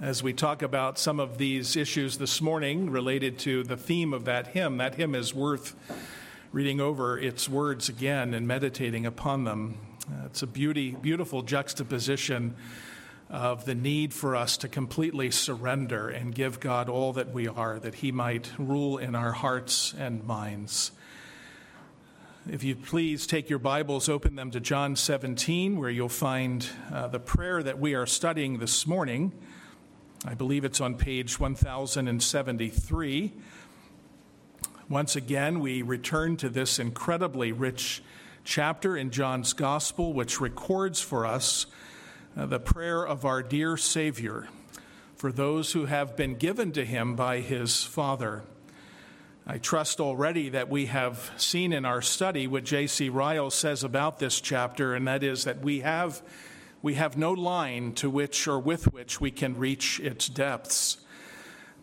as we talk about some of these issues this morning related to the theme of that hymn. That hymn is worth reading over its words again and meditating upon them. It's a beauty, beautiful juxtaposition of the need for us to completely surrender and give God all that we are, that He might rule in our hearts and minds. If you please take your Bibles, open them to John 17, where you'll find uh, the prayer that we are studying this morning. I believe it's on page 1073. Once again, we return to this incredibly rich chapter in John's Gospel, which records for us uh, the prayer of our dear Savior for those who have been given to him by his Father. I trust already that we have seen in our study what J.C. Ryle says about this chapter, and that is that we have we have no line to which or with which we can reach its depths.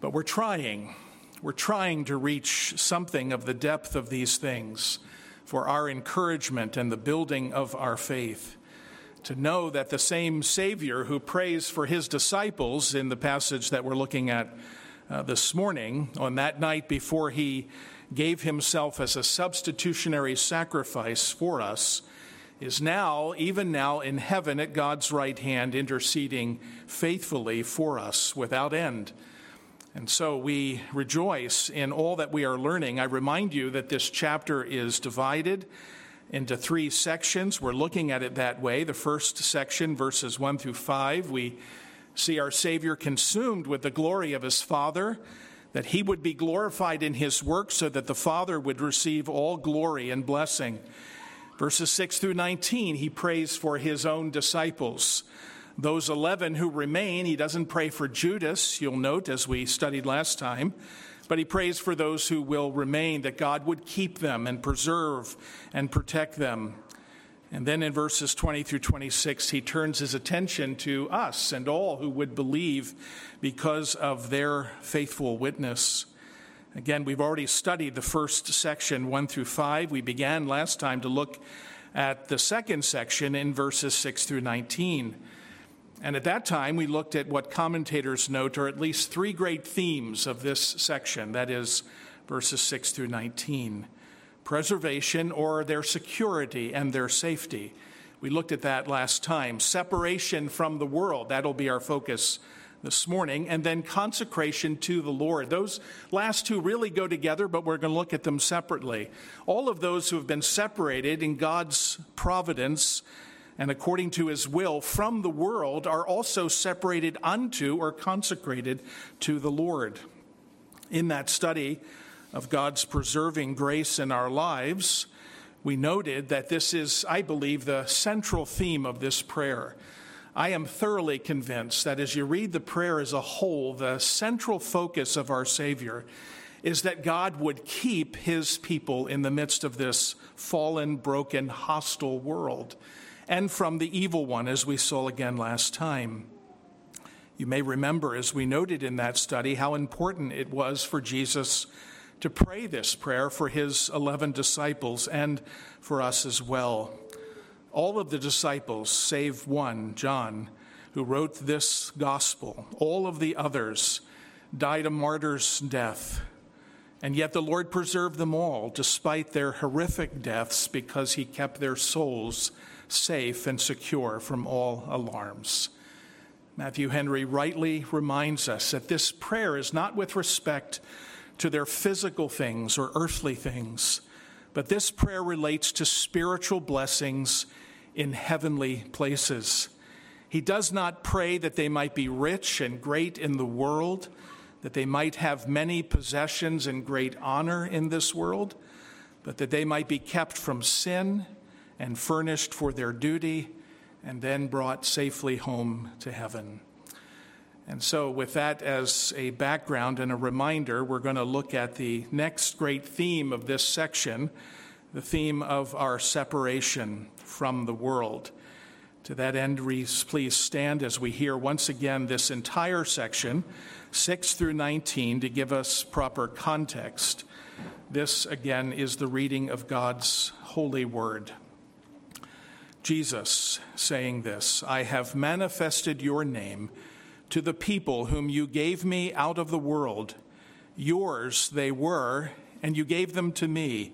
But we're trying. We're trying to reach something of the depth of these things for our encouragement and the building of our faith. To know that the same Savior who prays for his disciples in the passage that we're looking at uh, this morning, on that night before he gave himself as a substitutionary sacrifice for us, is now, even now, in heaven at God's right hand, interceding faithfully for us without end. And so we rejoice in all that we are learning. I remind you that this chapter is divided into three sections. We're looking at it that way. The first section, verses 1 through 5, we see our Savior consumed with the glory of his Father, that he would be glorified in his work so that the Father would receive all glory and blessing. Verses 6 through 19, he prays for his own disciples. Those 11 who remain, he doesn't pray for Judas, you'll note as we studied last time, but he prays for those who will remain, that God would keep them and preserve and protect them. And then in verses 20 through 26, he turns his attention to us and all who would believe because of their faithful witness. Again, we've already studied the first section, 1 through 5. We began last time to look at the second section in verses 6 through 19. And at that time, we looked at what commentators note are at least three great themes of this section that is, verses 6 through 19 preservation or their security and their safety. We looked at that last time. Separation from the world, that'll be our focus this morning, and then consecration to the Lord. Those last two really go together, but we're going to look at them separately. All of those who have been separated in God's providence and according to his will from the world are also separated unto or consecrated to the Lord. In that study of God's preserving grace in our lives, we noted that this is, I believe, the central theme of this prayer. I am thoroughly convinced that as you read the prayer as a whole, the central focus of our Savior is that God would keep his people in the midst of this fallen, broken, hostile world and from the evil one, as we saw again last time. You may remember, as we noted in that study, how important it was for Jesus to pray this prayer for his 11 disciples and for us as well all of the disciples, save one, John, who wrote this gospel, all of the others died a martyr's death. And yet the Lord preserved them all despite their horrific deaths because he kept their souls safe and secure from all alarms. Matthew Henry rightly reminds us that this prayer is not with respect to their physical things or earthly things, but this prayer relates to spiritual blessings in heavenly places. He does not pray that they might be rich and great in the world, that they might have many possessions and great honor in this world, but that they might be kept from sin and furnished for their duty and then brought safely home to heaven. And so, with that as a background and a reminder, we're going to look at the next great theme of this section the theme of our separation from the world. To that end, please stand as we hear once again this entire section, 6 through 19, to give us proper context. This, again, is the reading of God's holy word. Jesus saying this I have manifested your name to the people whom you gave me out of the world. Yours they were, and you gave them to me,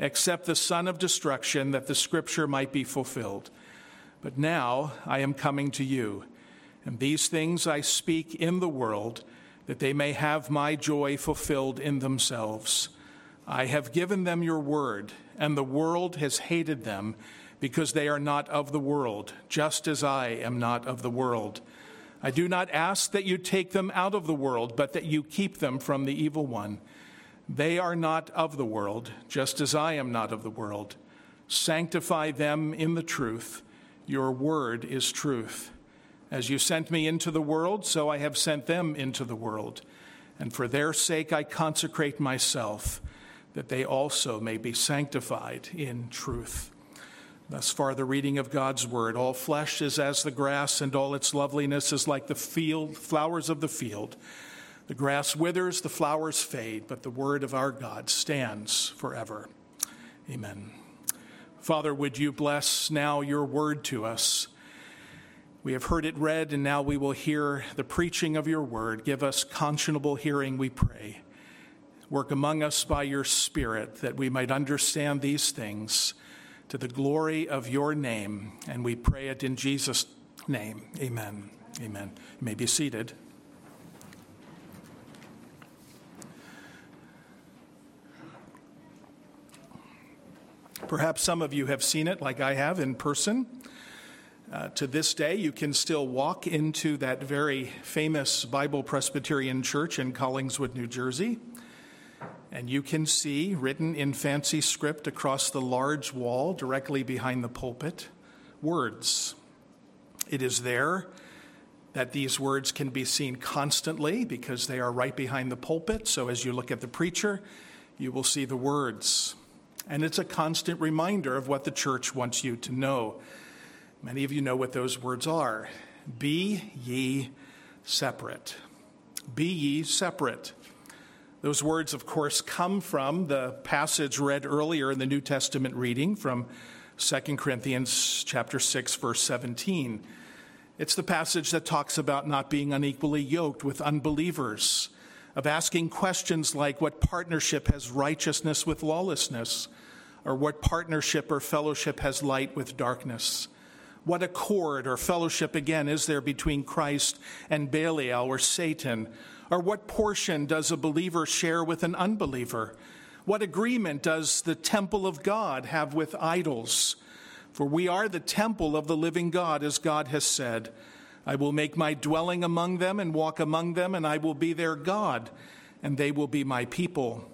except the son of destruction, that the scripture might be fulfilled. But now I am coming to you, and these things I speak in the world, that they may have my joy fulfilled in themselves. I have given them your word, and the world has hated them because they are not of the world, just as I am not of the world. I do not ask that you take them out of the world, but that you keep them from the evil one. They are not of the world, just as I am not of the world. Sanctify them in the truth. Your word is truth. As you sent me into the world, so I have sent them into the world. And for their sake I consecrate myself, that they also may be sanctified in truth. Thus far, the reading of God's word. All flesh is as the grass, and all its loveliness is like the field, flowers of the field. The grass withers, the flowers fade, but the word of our God stands forever. Amen. Father, would you bless now your word to us? We have heard it read, and now we will hear the preaching of your word. Give us conscionable hearing, we pray. Work among us by your Spirit that we might understand these things to the glory of your name. And we pray it in Jesus' name. Amen. Amen. You may be seated. Perhaps some of you have seen it like I have in person. Uh, to this day, you can still walk into that very famous Bible Presbyterian church in Collingswood, New Jersey. And you can see written in fancy script across the large wall directly behind the pulpit words. It is there that these words can be seen constantly because they are right behind the pulpit. So as you look at the preacher, you will see the words. And it's a constant reminder of what the church wants you to know. Many of you know what those words are Be ye separate. Be ye separate. Those words, of course, come from the passage read earlier in the New Testament reading from 2 Corinthians chapter 6 verse 17. It's the passage that talks about not being unequally yoked with unbelievers, of asking questions like what partnership has righteousness with lawlessness, or what partnership or fellowship has light with darkness. What accord or fellowship again is there between Christ and Belial or Satan? Or what portion does a believer share with an unbeliever? What agreement does the temple of God have with idols? For we are the temple of the living God, as God has said. I will make my dwelling among them and walk among them, and I will be their God, and they will be my people.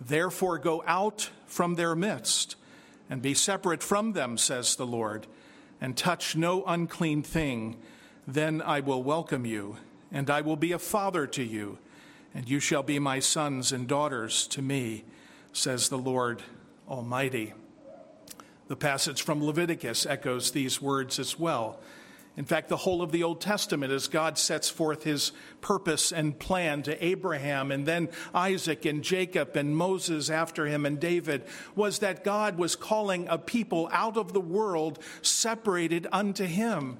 Therefore, go out from their midst and be separate from them, says the Lord, and touch no unclean thing. Then I will welcome you and I will be a father to you, and you shall be my sons and daughters to me, says the Lord Almighty. The passage from Leviticus echoes these words as well. In fact, the whole of the Old Testament, as God sets forth his purpose and plan to Abraham and then Isaac and Jacob and Moses after him and David, was that God was calling a people out of the world separated unto him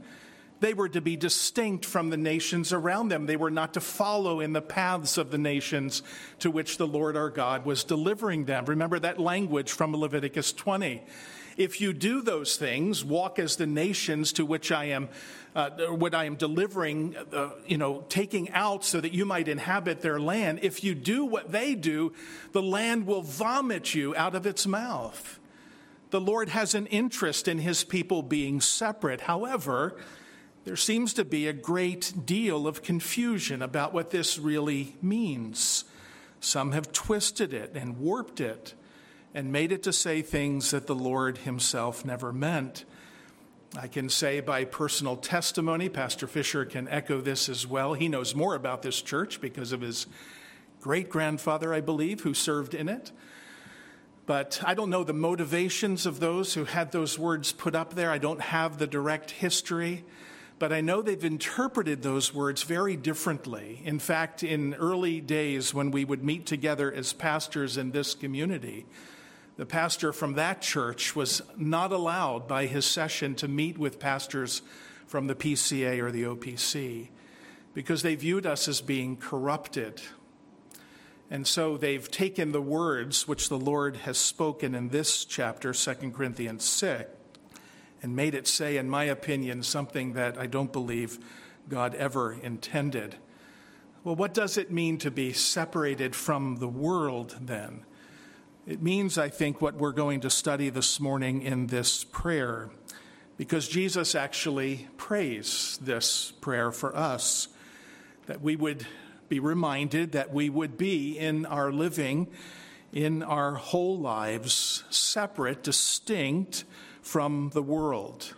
They were to be distinct from the nations around them. They were not to follow in the paths of the nations to which the Lord our God was delivering them. Remember that language from Leviticus 20. If you do those things, walk as the nations to which I am, uh, what I am delivering, uh, you know, taking out so that you might inhabit their land. If you do what they do, the land will vomit you out of its mouth. The Lord has an interest in his people being separate. However, there seems to be a great deal of confusion about what this really means. Some have twisted it and warped it and made it to say things that the Lord himself never meant. I can say by personal testimony, Pastor Fisher can echo this as well. He knows more about this church because of his great grandfather, I believe, who served in it. But I don't know the motivations of those who had those words put up there. I don't have the direct history, but I know they've interpreted those words very differently. In fact, in early days when we would meet together as pastors in this community, the pastor from that church was not allowed by his session to meet with pastors from the PCA or the OPC because they viewed us as being corrupted. And so they've taken the words which the Lord has spoken in this chapter, 2 Corinthians 6, and made it say, in my opinion, something that I don't believe God ever intended. Well, what does it mean to be separated from the world then? It means, I think, what we're going to study this morning in this prayer, because Jesus actually prays this prayer for us, that we would be reminded that we would be in our living, in our whole lives, separate, distinct from the world.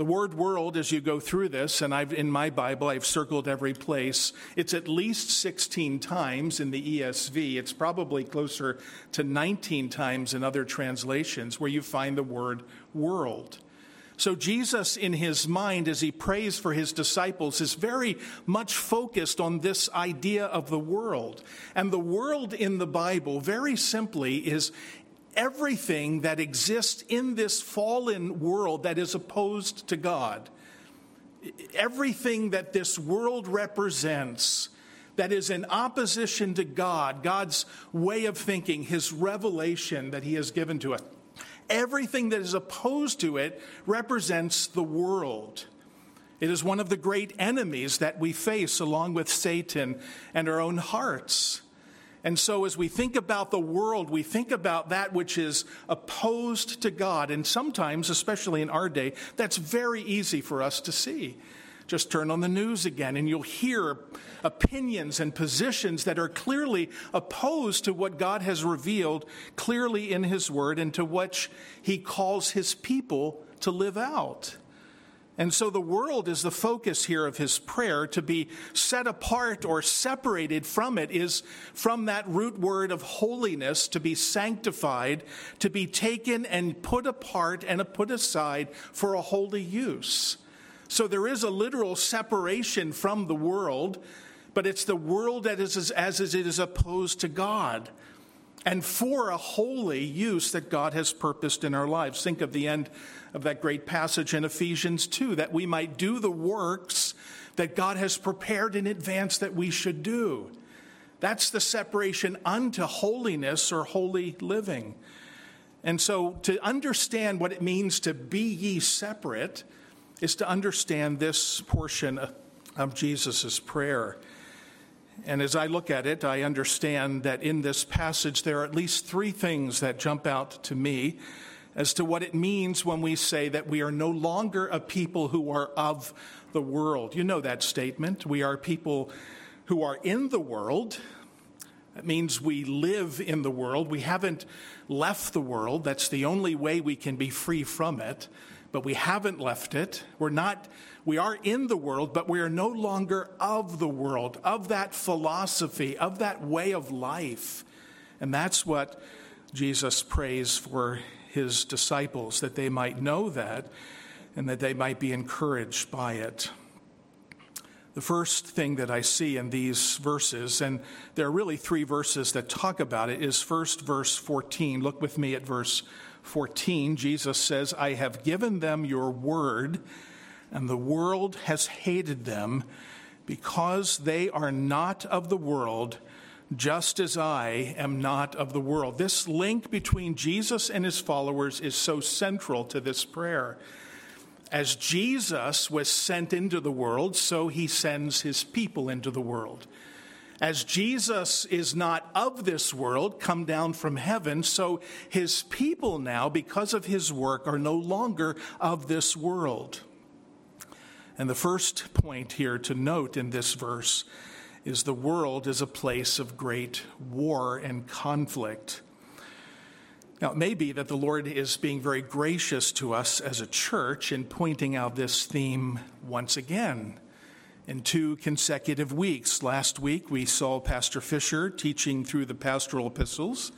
The word world, as you go through this, and I've, in my Bible, I've circled every place, it's at least 16 times in the ESV. It's probably closer to 19 times in other translations where you find the word world. So, Jesus, in his mind, as he prays for his disciples, is very much focused on this idea of the world. And the world in the Bible, very simply, is everything that exists in this fallen world that is opposed to God. Everything that this world represents that is in opposition to God, God's way of thinking, His revelation that He has given to us. Everything that is opposed to it represents the world. It is one of the great enemies that we face along with Satan and our own hearts. And so, as we think about the world, we think about that which is opposed to God. And sometimes, especially in our day, that's very easy for us to see. Just turn on the news again, and you'll hear opinions and positions that are clearly opposed to what God has revealed clearly in His Word and to which He calls His people to live out. And so the world is the focus here of his prayer. To be set apart or separated from it is from that root word of holiness, to be sanctified, to be taken and put apart and put aside for a holy use. So there is a literal separation from the world, but it's the world that is as it is opposed to God and for a holy use that God has purposed in our lives. Think of the end of that great passage in Ephesians 2 that we might do the works that God has prepared in advance that we should do. That's the separation unto holiness or holy living. And so to understand what it means to be ye separate is to understand this portion of Jesus' prayer. And as I look at it, I understand that in this passage there are at least three things that jump out to me as to what it means when we say that we are no longer a people who are of the world. You know that statement. We are people who are in the world. That means we live in the world. We haven't left the world. That's the only way we can be free from it. But we haven't left it. We're not, we are in the world, but we are no longer of the world, of that philosophy, of that way of life. And that's what Jesus prays for his disciples, that they might know that and that they might be encouraged by it. The first thing that I see in these verses, and there are really three verses that talk about it, is first verse 14. Look with me at verse 14. Jesus says, I have given them your word, and the world has hated them because they are not of the world, just as I am not of the world. This link between Jesus and his followers is so central to this prayer. As Jesus was sent into the world, so he sends his people into the world. As Jesus is not of this world, come down from heaven, so his people now, because of his work, are no longer of this world. And the first point here to note in this verse is the world is a place of great war and conflict. Now, it may be that the Lord is being very gracious to us as a church in pointing out this theme once again in two consecutive weeks. Last week, we saw Pastor Fisher teaching through the pastoral epistles,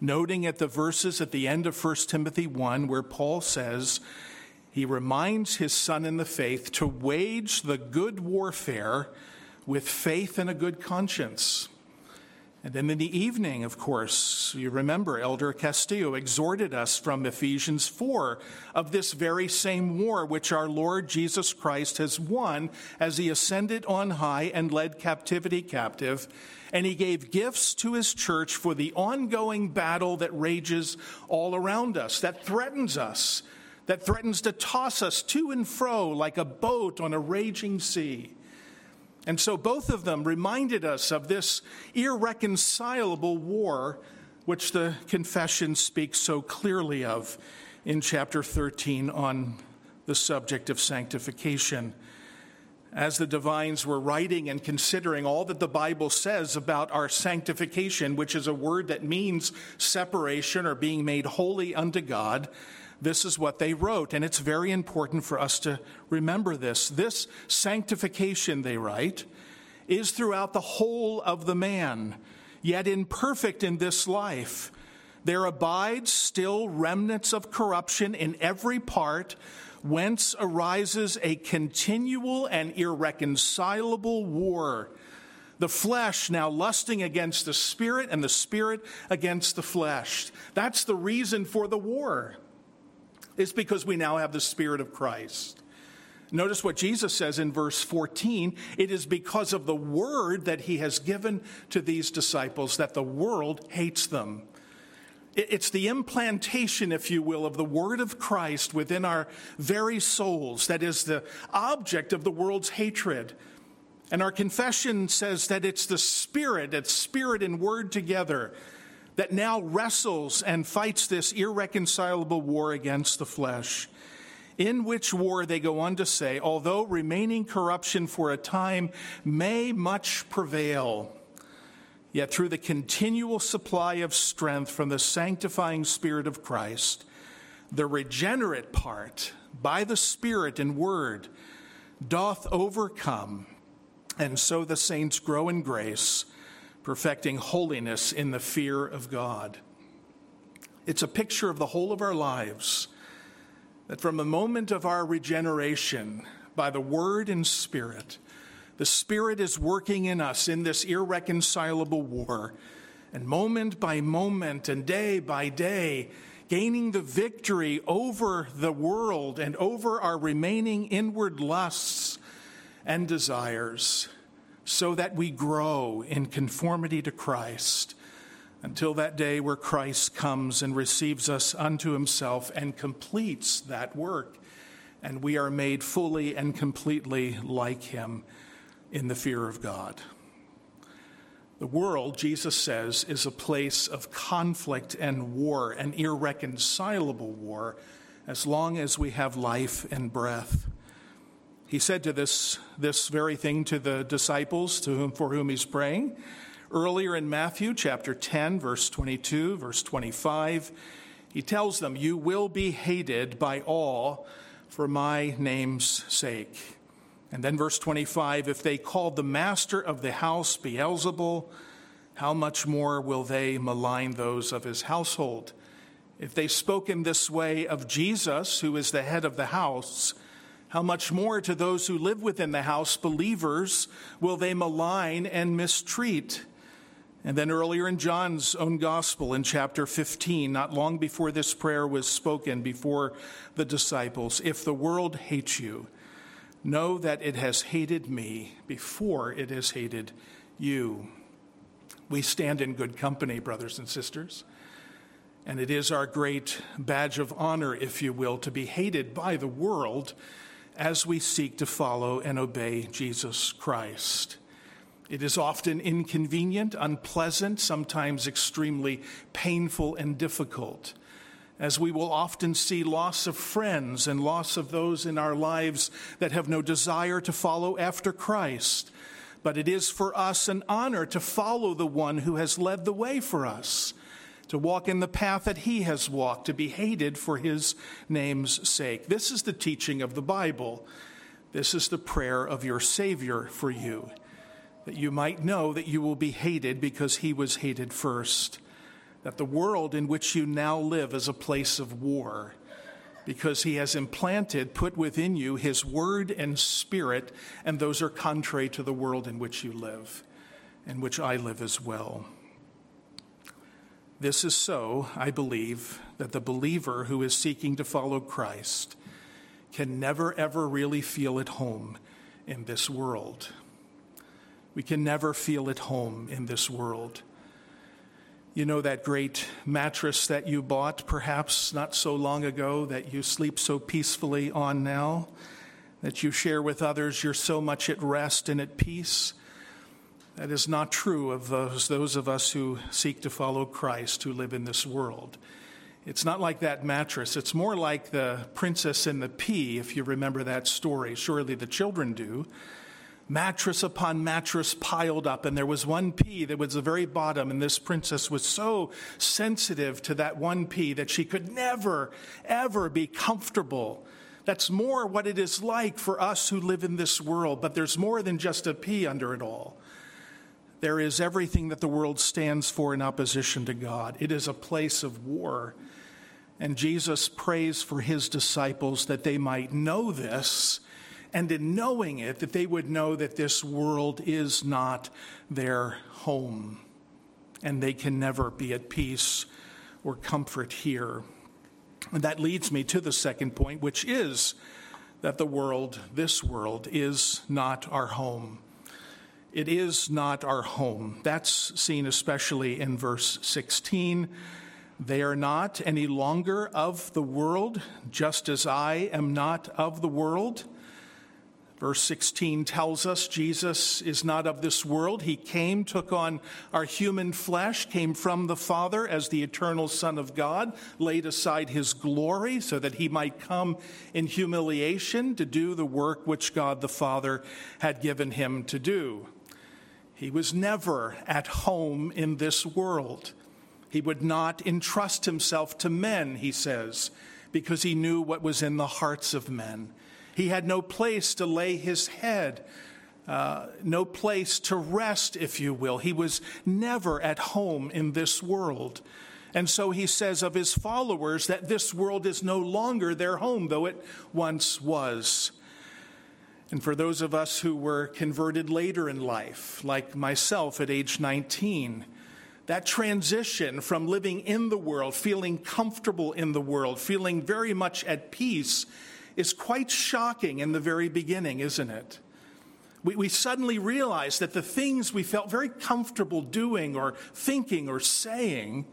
noting at the verses at the end of 1 Timothy 1 where Paul says, he reminds his son in the faith to wage the good warfare with faith and a good conscience. And then in the evening, of course, you remember Elder Castillo exhorted us from Ephesians 4 of this very same war which our Lord Jesus Christ has won as he ascended on high and led captivity captive. And he gave gifts to his church for the ongoing battle that rages all around us, that threatens us, that threatens to toss us to and fro like a boat on a raging sea. And so both of them reminded us of this irreconcilable war which the confession speaks so clearly of in chapter 13 on the subject of sanctification. As the divines were writing and considering all that the Bible says about our sanctification, which is a word that means separation or being made holy unto God, this is what they wrote, and it's very important for us to remember this. This sanctification, they write, is throughout the whole of the man, yet imperfect in this life. There abides still remnants of corruption in every part, whence arises a continual and irreconcilable war. The flesh now lusting against the spirit, and the spirit against the flesh. That's the reason for the war. It's because we now have the Spirit of Christ. Notice what Jesus says in verse 14. It is because of the word that he has given to these disciples that the world hates them. It's the implantation, if you will, of the word of Christ within our very souls that is the object of the world's hatred. And our confession says that it's the Spirit, it's Spirit and Word together, that now wrestles and fights this irreconcilable war against the flesh. In which war, they go on to say, although remaining corruption for a time may much prevail, yet through the continual supply of strength from the sanctifying Spirit of Christ, the regenerate part, by the Spirit and Word, doth overcome, and so the saints grow in grace perfecting holiness in the fear of God. It's a picture of the whole of our lives that from the moment of our regeneration, by the Word and Spirit, the Spirit is working in us in this irreconcilable war. And moment by moment and day by day, gaining the victory over the world and over our remaining inward lusts and desires so that we grow in conformity to Christ until that day where Christ comes and receives us unto himself and completes that work, and we are made fully and completely like him in the fear of God. The world, Jesus says, is a place of conflict and war, an irreconcilable war, as long as we have life and breath. He said to this, this very thing to the disciples to whom, for whom he's praying. Earlier in Matthew chapter 10, verse 22, verse 25, he tells them, You will be hated by all for my name's sake. And then verse 25, if they called the master of the house Beelzebul, how much more will they malign those of his household? If they spoke in this way of Jesus, who is the head of the house, how much more to those who live within the house, believers, will they malign and mistreat? And then earlier in John's own gospel, in chapter 15, not long before this prayer was spoken before the disciples, if the world hates you, know that it has hated me before it has hated you. We stand in good company, brothers and sisters. And it is our great badge of honor, if you will, to be hated by the world as we seek to follow and obey Jesus Christ. It is often inconvenient, unpleasant, sometimes extremely painful and difficult, as we will often see loss of friends and loss of those in our lives that have no desire to follow after Christ. But it is for us an honor to follow the one who has led the way for us to walk in the path that he has walked, to be hated for his name's sake. This is the teaching of the Bible. This is the prayer of your Savior for you, that you might know that you will be hated because he was hated first, that the world in which you now live is a place of war. Because he has implanted, put within you his word and spirit, and those are contrary to the world in which you live, in which I live as well. This is so, I believe, that the believer who is seeking to follow Christ can never, ever really feel at home in this world. We can never feel at home in this world. You know that great mattress that you bought perhaps not so long ago that you sleep so peacefully on now, that you share with others, you're so much at rest and at peace. That is not true of those, those of us who seek to follow Christ, who live in this world. It's not like that mattress. It's more like the princess and the pea, if you remember that story. Surely the children do. Mattress upon mattress piled up, and there was one pea that was the very bottom, and this princess was so sensitive to that one pea that she could never, ever be comfortable. That's more what it is like for us who live in this world, but there's more than just a pea under it all. There is everything that the world stands for in opposition to God. It is a place of war. And Jesus prays for his disciples that they might know this, and in knowing it, that they would know that this world is not their home, and they can never be at peace or comfort here. And that leads me to the second point, which is that the world, this world, is not our home. It is not our home. That's seen especially in verse 16. They are not any longer of the world, just as I am not of the world. Verse 16 tells us Jesus is not of this world. He came, took on our human flesh, came from the Father as the eternal Son of God, laid aside his glory so that he might come in humiliation to do the work which God the Father had given him to do. He was never at home in this world. He would not entrust himself to men, he says, because he knew what was in the hearts of men. He had no place to lay his head, uh, no place to rest, if you will. He was never at home in this world. And so he says of his followers that this world is no longer their home, though it once was. And for those of us who were converted later in life, like myself at age 19, that transition from living in the world, feeling comfortable in the world, feeling very much at peace, is quite shocking in the very beginning, isn't it? We, we suddenly realize that the things we felt very comfortable doing or thinking or saying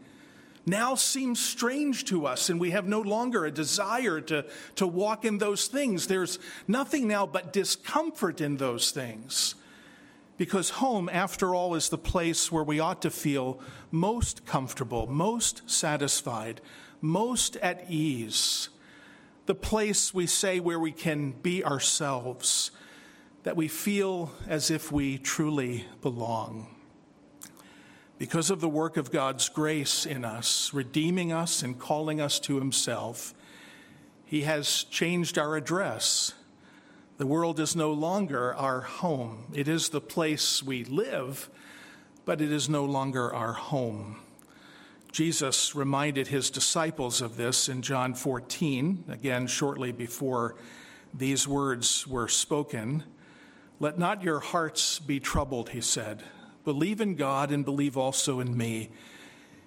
now seems strange to us, and we have no longer a desire to, to walk in those things. There's nothing now but discomfort in those things. Because home, after all, is the place where we ought to feel most comfortable, most satisfied, most at ease. The place we say where we can be ourselves, that we feel as if we truly belong because of the work of God's grace in us, redeeming us and calling us to Himself, He has changed our address. The world is no longer our home. It is the place we live, but it is no longer our home. Jesus reminded his disciples of this in John 14, again, shortly before these words were spoken. Let not your hearts be troubled, he said. Believe in God and believe also in me.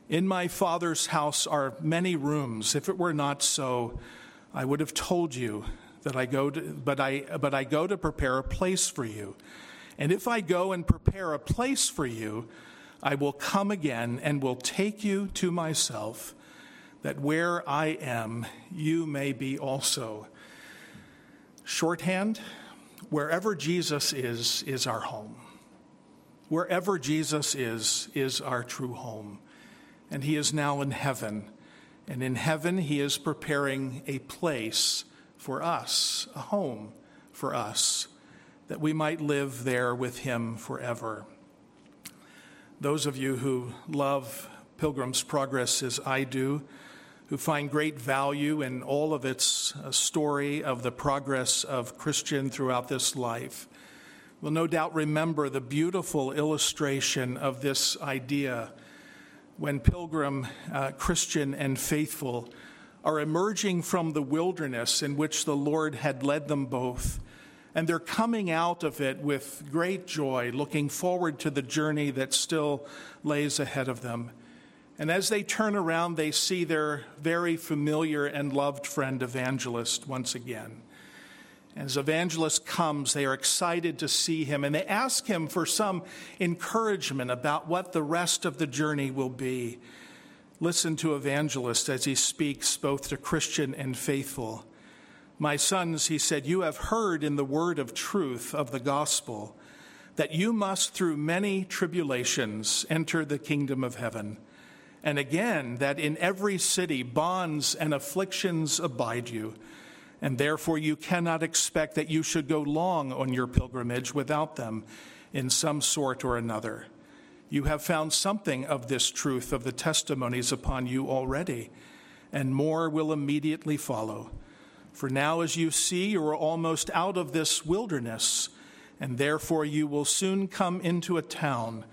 In my Father's house are many rooms. If it were not so, I would have told you that I go to, but I, but I go to prepare a place for you. And if I go and prepare a place for you, I will come again and will take you to myself, that where I am, you may be also. Shorthand, wherever Jesus is, is our home. Wherever Jesus is, is our true home. And he is now in heaven. And in heaven, he is preparing a place for us, a home for us, that we might live there with him forever. Those of you who love Pilgrim's Progress as I do, who find great value in all of its uh, story of the progress of Christian throughout this life, will no doubt remember the beautiful illustration of this idea when pilgrim, uh, Christian, and faithful are emerging from the wilderness in which the Lord had led them both. And they're coming out of it with great joy, looking forward to the journey that still lays ahead of them. And as they turn around, they see their very familiar and loved friend, Evangelist, once again. As Evangelist comes, they are excited to see him and they ask him for some encouragement about what the rest of the journey will be. Listen to Evangelist as he speaks both to Christian and faithful. My sons, he said, you have heard in the word of truth of the gospel that you must, through many tribulations, enter the kingdom of heaven. And again, that in every city bonds and afflictions abide you and therefore you cannot expect that you should go long on your pilgrimage without them in some sort or another. You have found something of this truth of the testimonies upon you already, and more will immediately follow. For now, as you see, you are almost out of this wilderness, and therefore you will soon come into a town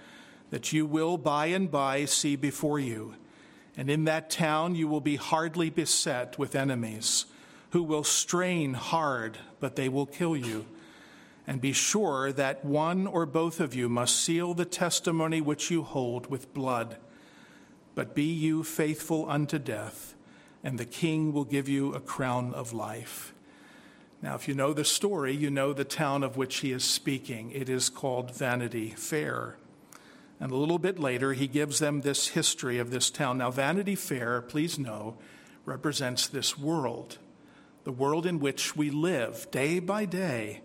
that you will by and by see before you. And in that town you will be hardly beset with enemies who will strain hard, but they will kill you. And be sure that one or both of you must seal the testimony which you hold with blood. But be you faithful unto death, and the king will give you a crown of life. Now, if you know the story, you know the town of which he is speaking. It is called Vanity Fair. And a little bit later, he gives them this history of this town. Now, Vanity Fair, please know, represents this world the world in which we live day by day.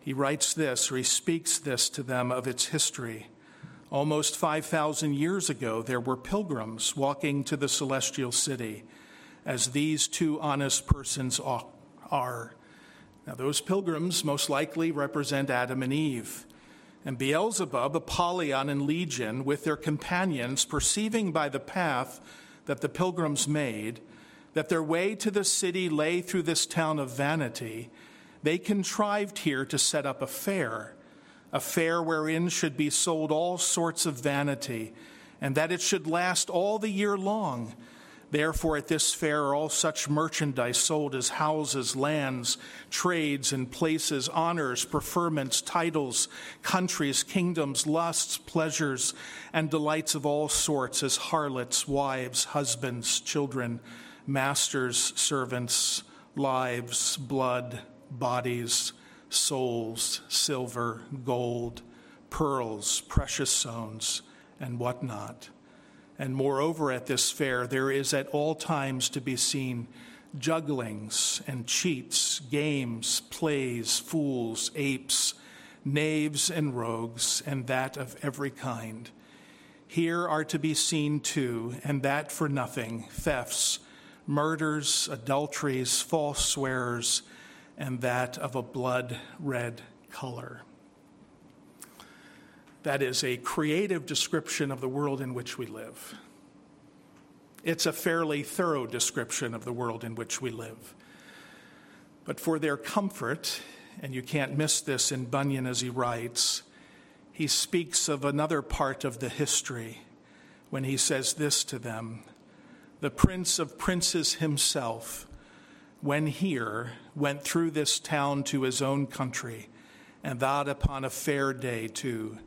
He writes this, or he speaks this to them of its history. Almost 5,000 years ago, there were pilgrims walking to the celestial city, as these two honest persons are. Now, those pilgrims most likely represent Adam and Eve. And Beelzebub, Apollyon, and Legion, with their companions, perceiving by the path that the pilgrims made, that their way to the city lay through this town of vanity, they contrived here to set up a fair, a fair wherein should be sold all sorts of vanity, and that it should last all the year long. Therefore, at this fair are all such merchandise sold as houses, lands, trades, and places, honors, preferments, titles, countries, kingdoms, lusts, pleasures, and delights of all sorts, as harlots, wives, husbands, children masters, servants, lives, blood, bodies, souls, silver, gold, pearls, precious stones, and whatnot. And moreover, at this fair, there is at all times to be seen jugglings and cheats, games, plays, fools, apes, knaves and rogues, and that of every kind. Here are to be seen too, and that for nothing, thefts murders, adulteries, false swears, and that of a blood red color. That is a creative description of the world in which we live. It's a fairly thorough description of the world in which we live. But for their comfort, and you can't miss this in Bunyan as he writes, he speaks of another part of the history when he says this to them the Prince of Princes himself, when here, went through this town to his own country, and that upon a fair day too.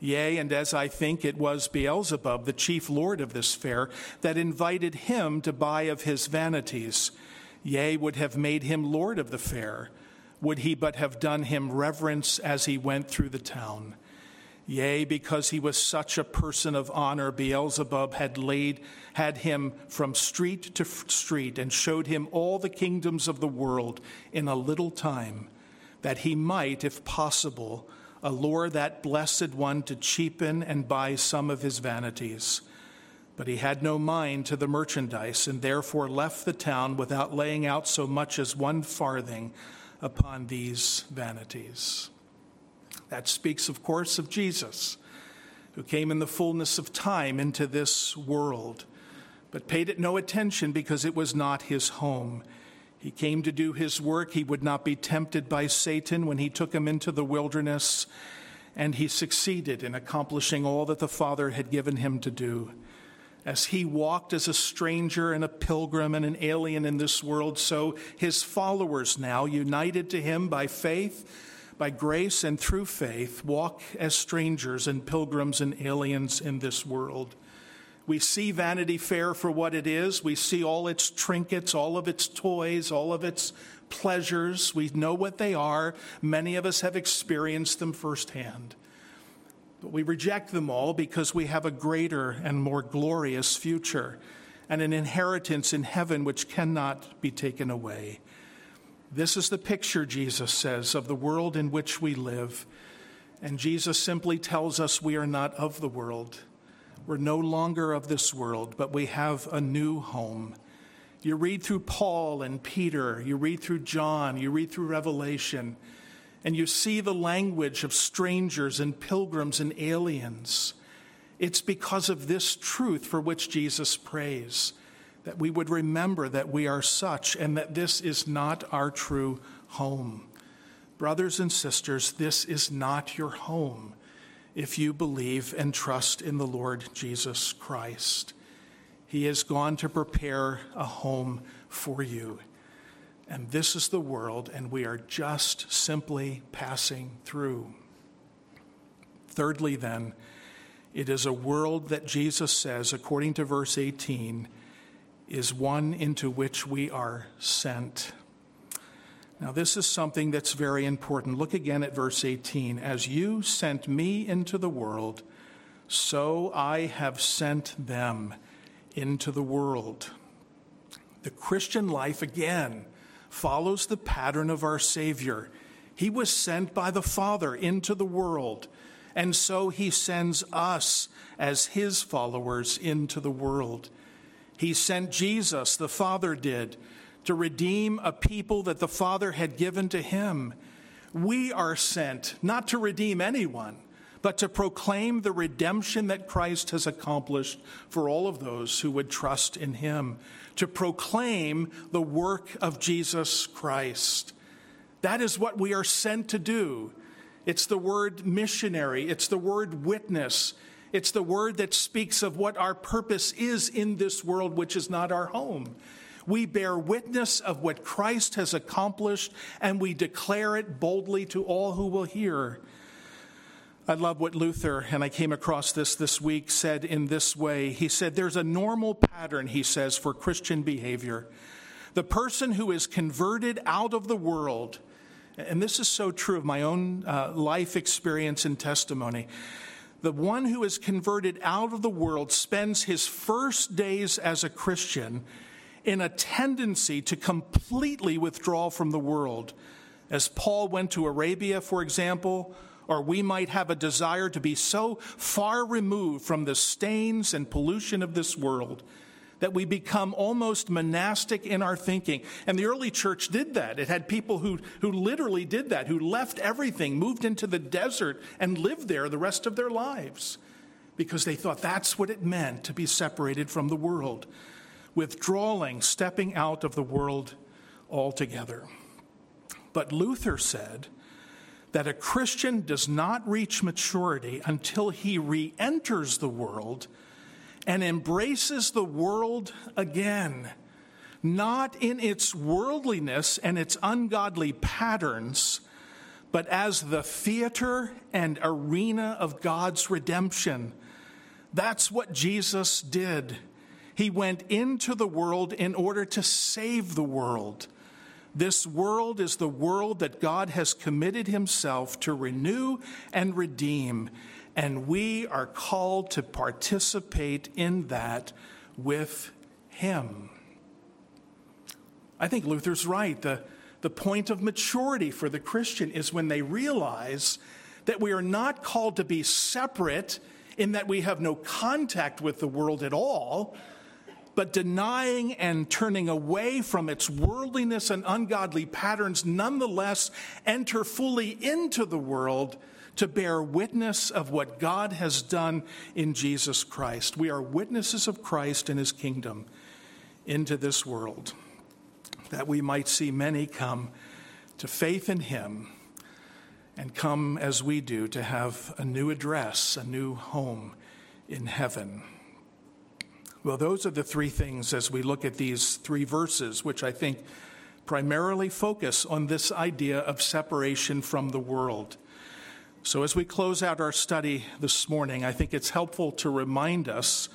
Yea, and as I think it was Beelzebub, the chief lord of this fair, that invited him to buy of his vanities. yea, would have made him Lord of the fair, would he but have done him reverence as he went through the town. Yea, because he was such a person of honor, Beelzebub had laid had him from street to street and showed him all the kingdoms of the world in a little time, that he might, if possible, allure that blessed one to cheapen and buy some of his vanities. But he had no mind to the merchandise, and therefore left the town without laying out so much as one farthing upon these vanities. That speaks, of course, of Jesus, who came in the fullness of time into this world, but paid it no attention because it was not his home. He came to do his work. He would not be tempted by Satan when he took him into the wilderness, and he succeeded in accomplishing all that the Father had given him to do. As he walked as a stranger and a pilgrim and an alien in this world, so his followers now, united to him by faith, by grace, and through faith, walk as strangers and pilgrims and aliens in this world. We see Vanity Fair for what it is. We see all its trinkets, all of its toys, all of its pleasures. We know what they are. Many of us have experienced them firsthand. But we reject them all because we have a greater and more glorious future and an inheritance in heaven which cannot be taken away. This is the picture, Jesus says, of the world in which we live. And Jesus simply tells us we are not of the world. We're no longer of this world, but we have a new home. You read through Paul and Peter, you read through John, you read through Revelation and you see the language of strangers and pilgrims and aliens, it's because of this truth for which Jesus prays that we would remember that we are such and that this is not our true home. Brothers and sisters, this is not your home if you believe and trust in the Lord Jesus Christ. He has gone to prepare a home for you. And this is the world, and we are just simply passing through. Thirdly, then, it is a world that Jesus says, according to verse 18, is one into which we are sent. Now, this is something that's very important. Look again at verse 18. As you sent me into the world, so I have sent them into the world. The Christian life, again, follows the pattern of our Savior. He was sent by the Father into the world, and so he sends us as his followers into the world. He sent Jesus, the Father did, to redeem a people that the Father had given to him. We are sent not to redeem anyone, but to proclaim the redemption that Christ has accomplished for all of those who would trust in him to proclaim the work of Jesus Christ. That is what we are sent to do. It's the word missionary, it's the word witness, it's the word that speaks of what our purpose is in this world, which is not our home. We bear witness of what Christ has accomplished, and we declare it boldly to all who will hear. I love what Luther, and I came across this this week, said in this way. He said, There's a normal pattern, he says, for Christian behavior. The person who is converted out of the world, and this is so true of my own uh, life experience and testimony. The one who is converted out of the world spends his first days as a Christian in a tendency to completely withdraw from the world. As Paul went to Arabia, for example, or we might have a desire to be so far removed from the stains and pollution of this world that we become almost monastic in our thinking. And the early church did that. It had people who, who literally did that, who left everything, moved into the desert, and lived there the rest of their lives because they thought that's what it meant to be separated from the world, withdrawing, stepping out of the world altogether. But Luther said, that a Christian does not reach maturity until he re enters the world and embraces the world again, not in its worldliness and its ungodly patterns, but as the theater and arena of God's redemption. That's what Jesus did. He went into the world in order to save the world. This world is the world that God has committed himself to renew and redeem, and we are called to participate in that with him. I think Luther's right. The, the point of maturity for the Christian is when they realize that we are not called to be separate in that we have no contact with the world at all, but denying and turning away from its worldliness and ungodly patterns, nonetheless enter fully into the world to bear witness of what God has done in Jesus Christ. We are witnesses of Christ and his kingdom into this world, that we might see many come to faith in him and come as we do to have a new address, a new home in heaven. Well, those are the three things as we look at these three verses, which I think primarily focus on this idea of separation from the world. So, as we close out our study this morning, I think it's helpful to remind us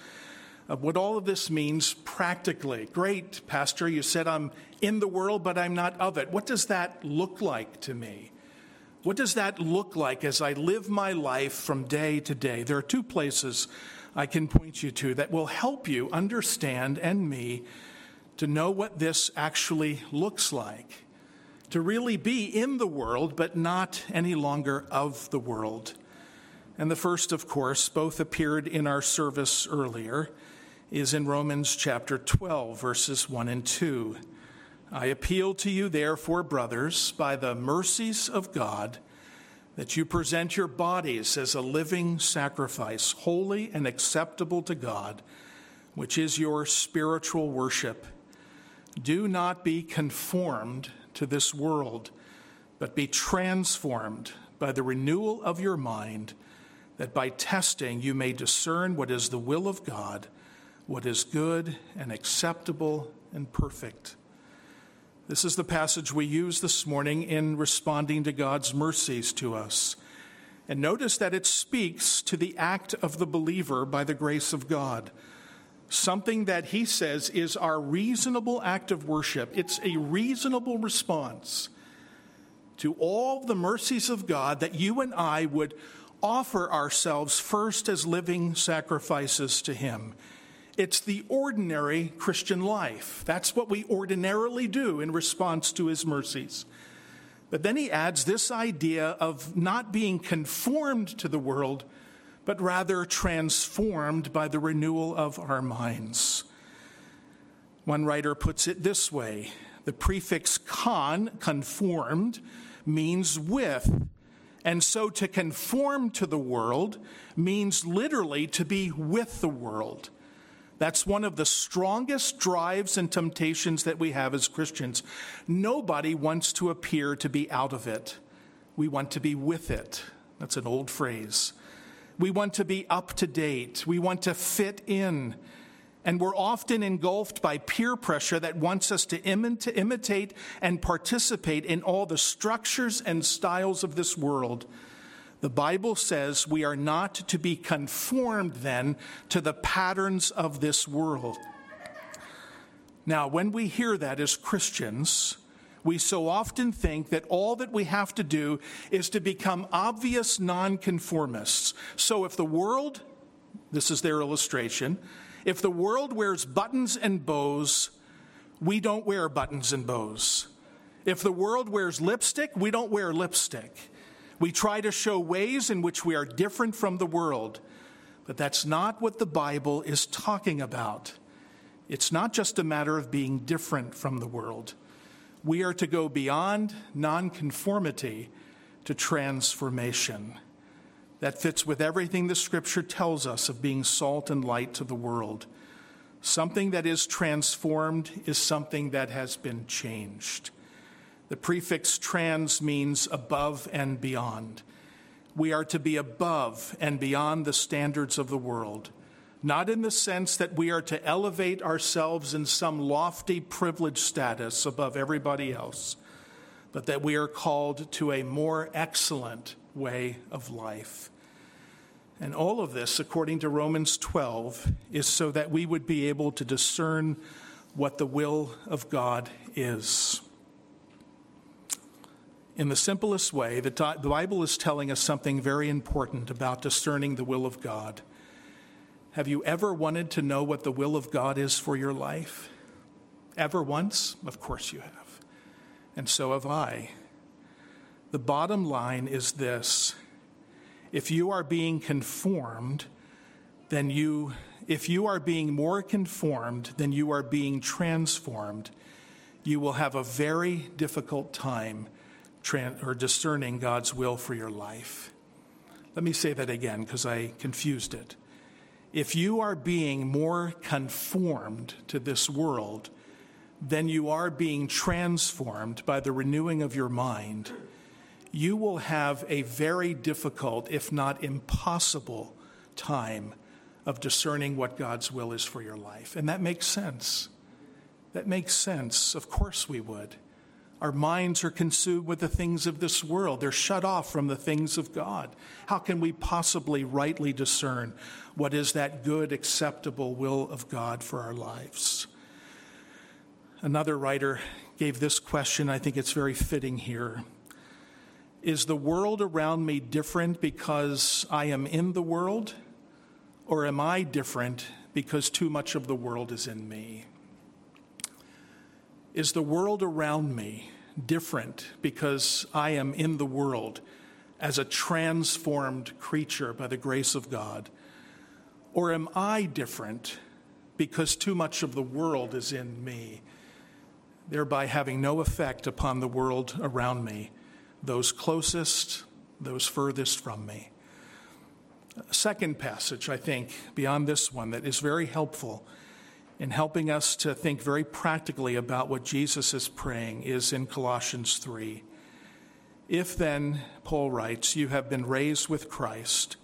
of what all of this means practically. Great, Pastor, you said I'm in the world, but I'm not of it. What does that look like to me? What does that look like as I live my life from day to day? There are two places I can point you to that will help you understand and me to know what this actually looks like. To really be in the world, but not any longer of the world. And the first, of course, both appeared in our service earlier, is in Romans chapter 12, verses 1 and 2. I appeal to you, therefore, brothers, by the mercies of God that you present your bodies as a living sacrifice, holy and acceptable to God, which is your spiritual worship. Do not be conformed to this world, but be transformed by the renewal of your mind, that by testing you may discern what is the will of God, what is good and acceptable and perfect. This is the passage we use this morning in responding to God's mercies to us. And notice that it speaks to the act of the believer by the grace of God. Something that he says is our reasonable act of worship. It's a reasonable response to all the mercies of God that you and I would offer ourselves first as living sacrifices to him. It's the ordinary Christian life. That's what we ordinarily do in response to his mercies. But then he adds this idea of not being conformed to the world, but rather transformed by the renewal of our minds. One writer puts it this way the prefix con, conformed, means with. And so to conform to the world means literally to be with the world. That's one of the strongest drives and temptations that we have as Christians. Nobody wants to appear to be out of it. We want to be with it. That's an old phrase. We want to be up to date. We want to fit in. And we're often engulfed by peer pressure that wants us to, Im- to imitate and participate in all the structures and styles of this world the Bible says we are not to be conformed then to the patterns of this world. Now, when we hear that as Christians, we so often think that all that we have to do is to become obvious nonconformists. So if the world, this is their illustration, if the world wears buttons and bows, we don't wear buttons and bows. If the world wears lipstick, we don't wear lipstick. We try to show ways in which we are different from the world, but that's not what the Bible is talking about. It's not just a matter of being different from the world. We are to go beyond nonconformity to transformation. That fits with everything the scripture tells us of being salt and light to the world. Something that is transformed is something that has been changed. The prefix trans means above and beyond. We are to be above and beyond the standards of the world, not in the sense that we are to elevate ourselves in some lofty privileged status above everybody else, but that we are called to a more excellent way of life. And all of this, according to Romans 12, is so that we would be able to discern what the will of God is. In the simplest way, the, Bible is telling us something very important about discerning the will of God. Have you ever wanted to know what the will of God is for your life? Ever once? Of course you have. And so have I. The bottom line is this if you are being conformed, then you, if you are being more conformed than you are being transformed, you will have a very difficult time tran- or discerning God's will for your life. Let me say that again because I confused it. If you are being more conformed to this world than you are being transformed by the renewing of your mind, you will have a very difficult, if not impossible, time of discerning what God's will is for your life. And that makes sense. That makes sense. Of course we would. Our minds are consumed with the things of this world. They're shut off from the things of God. How can we possibly rightly discern what is that good, acceptable will of God for our lives? Another writer gave this question. I think it's very fitting here. Is the world around me different because I am in the world? Or am I different because too much of the world is in me? Is the world around me different because I am in the world as a transformed creature by the grace of God? Or am I different because too much of the world is in me, thereby having no effect upon the world around me? those closest, those furthest from me. A second passage, I think, beyond this one, that is very helpful in helping us to think very practically about what Jesus is praying is in Colossians 3. If then, Paul writes, you have been raised with Christ,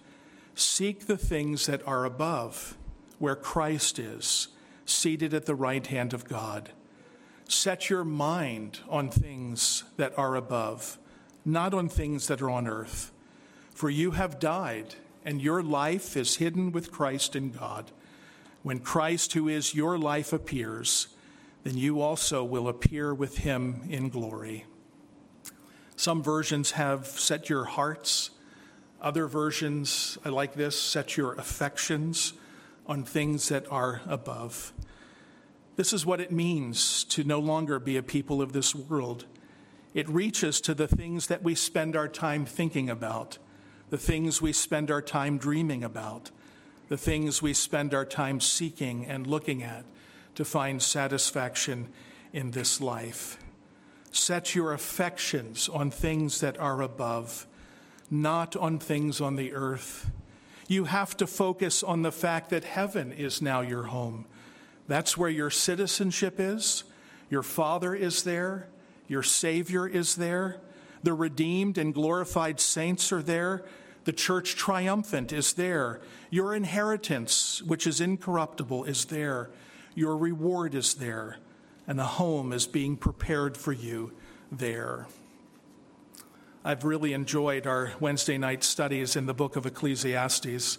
seek the things that are above, where Christ is, seated at the right hand of God. Set your mind on things that are above not on things that are on earth. For you have died, and your life is hidden with Christ in God. When Christ, who is your life, appears, then you also will appear with him in glory. Some versions have set your hearts. Other versions, I like this, set your affections on things that are above. This is what it means to no longer be a people of this world it reaches to the things that we spend our time thinking about, the things we spend our time dreaming about, the things we spend our time seeking and looking at to find satisfaction in this life. Set your affections on things that are above, not on things on the earth. You have to focus on the fact that heaven is now your home. That's where your citizenship is. Your Father is there. Your Savior is there. The redeemed and glorified saints are there. The church triumphant is there. Your inheritance, which is incorruptible, is there. Your reward is there. And a home is being prepared for you there. I've really enjoyed our Wednesday night studies in the book of Ecclesiastes.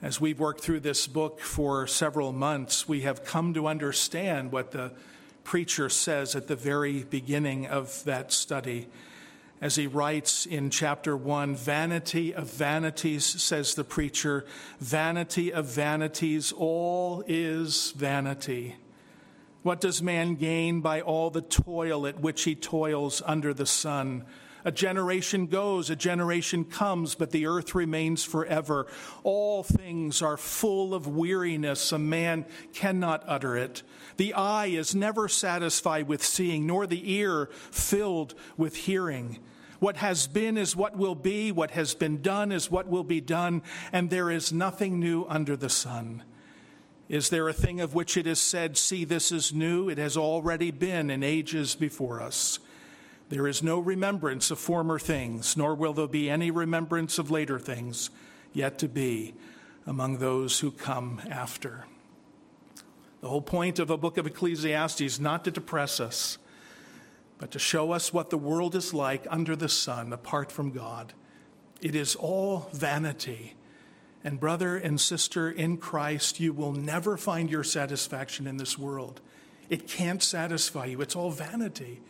As we've worked through this book for several months, we have come to understand what the preacher says at the very beginning of that study. As he writes in chapter 1, vanity of vanities, says the preacher, vanity of vanities, all is vanity. What does man gain by all the toil at which he toils under the sun? A generation goes, a generation comes, but the earth remains forever. All things are full of weariness. A man cannot utter it. The eye is never satisfied with seeing, nor the ear filled with hearing. What has been is what will be, what has been done is what will be done, and there is nothing new under the sun. Is there a thing of which it is said, See, this is new? It has already been in ages before us. There is no remembrance of former things, nor will there be any remembrance of later things yet to be among those who come after. The whole point of a book of Ecclesiastes is not to depress us, but to show us what the world is like under the sun apart from God. It is all vanity. And, brother and sister in Christ, you will never find your satisfaction in this world. It can't satisfy you, it's all vanity.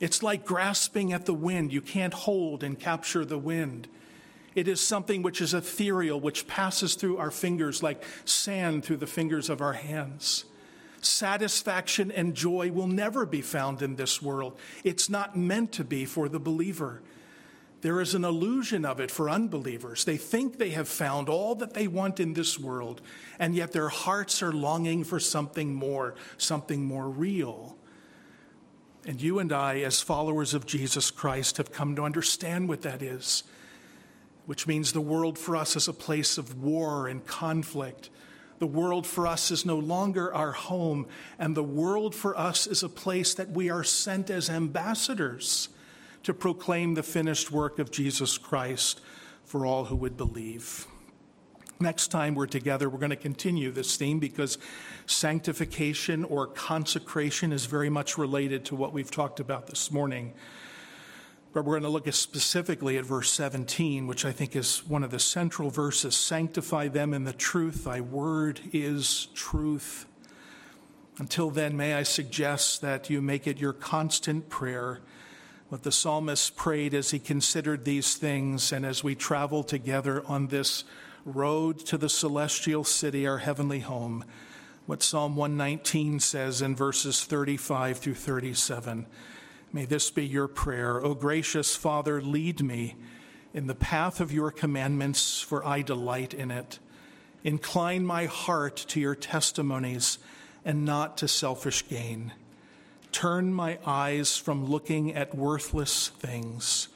It's like grasping at the wind. You can't hold and capture the wind. It is something which is ethereal, which passes through our fingers like sand through the fingers of our hands. Satisfaction and joy will never be found in this world. It's not meant to be for the believer. There is an illusion of it for unbelievers. They think they have found all that they want in this world, and yet their hearts are longing for something more, something more real. And you and I, as followers of Jesus Christ, have come to understand what that is, which means the world for us is a place of war and conflict. The world for us is no longer our home, and the world for us is a place that we are sent as ambassadors to proclaim the finished work of Jesus Christ for all who would believe. Next time we're together, we're going to continue this theme because sanctification or consecration is very much related to what we've talked about this morning. But we're going to look specifically at verse 17, which I think is one of the central verses. Sanctify them in the truth. Thy word is truth. Until then, may I suggest that you make it your constant prayer what the psalmist prayed as he considered these things and as we travel together on this road to the celestial city, our heavenly home. What Psalm 119 says in verses 35 through 37. May this be your prayer. O gracious Father, lead me in the path of your commandments, for I delight in it. Incline my heart to your testimonies and not to selfish gain. Turn my eyes from looking at worthless things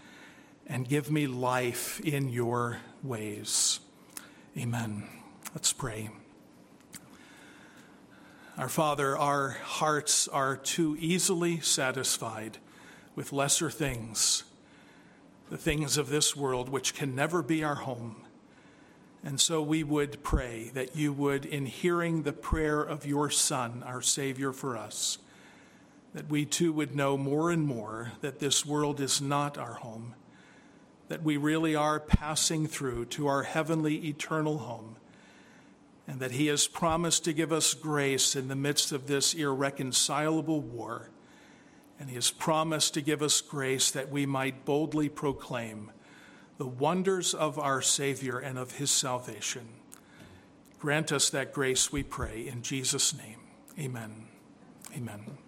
and give me life in your ways. Amen. Let's pray. Our Father, our hearts are too easily satisfied with lesser things, the things of this world which can never be our home. And so we would pray that you would, in hearing the prayer of your Son, our Savior for us, that we too would know more and more that this world is not our home, that we really are passing through to our heavenly eternal home, and that He has promised to give us grace in the midst of this irreconcilable war. And He has promised to give us grace that we might boldly proclaim the wonders of our Savior and of His salvation. Grant us that grace, we pray, in Jesus' name. Amen. Amen.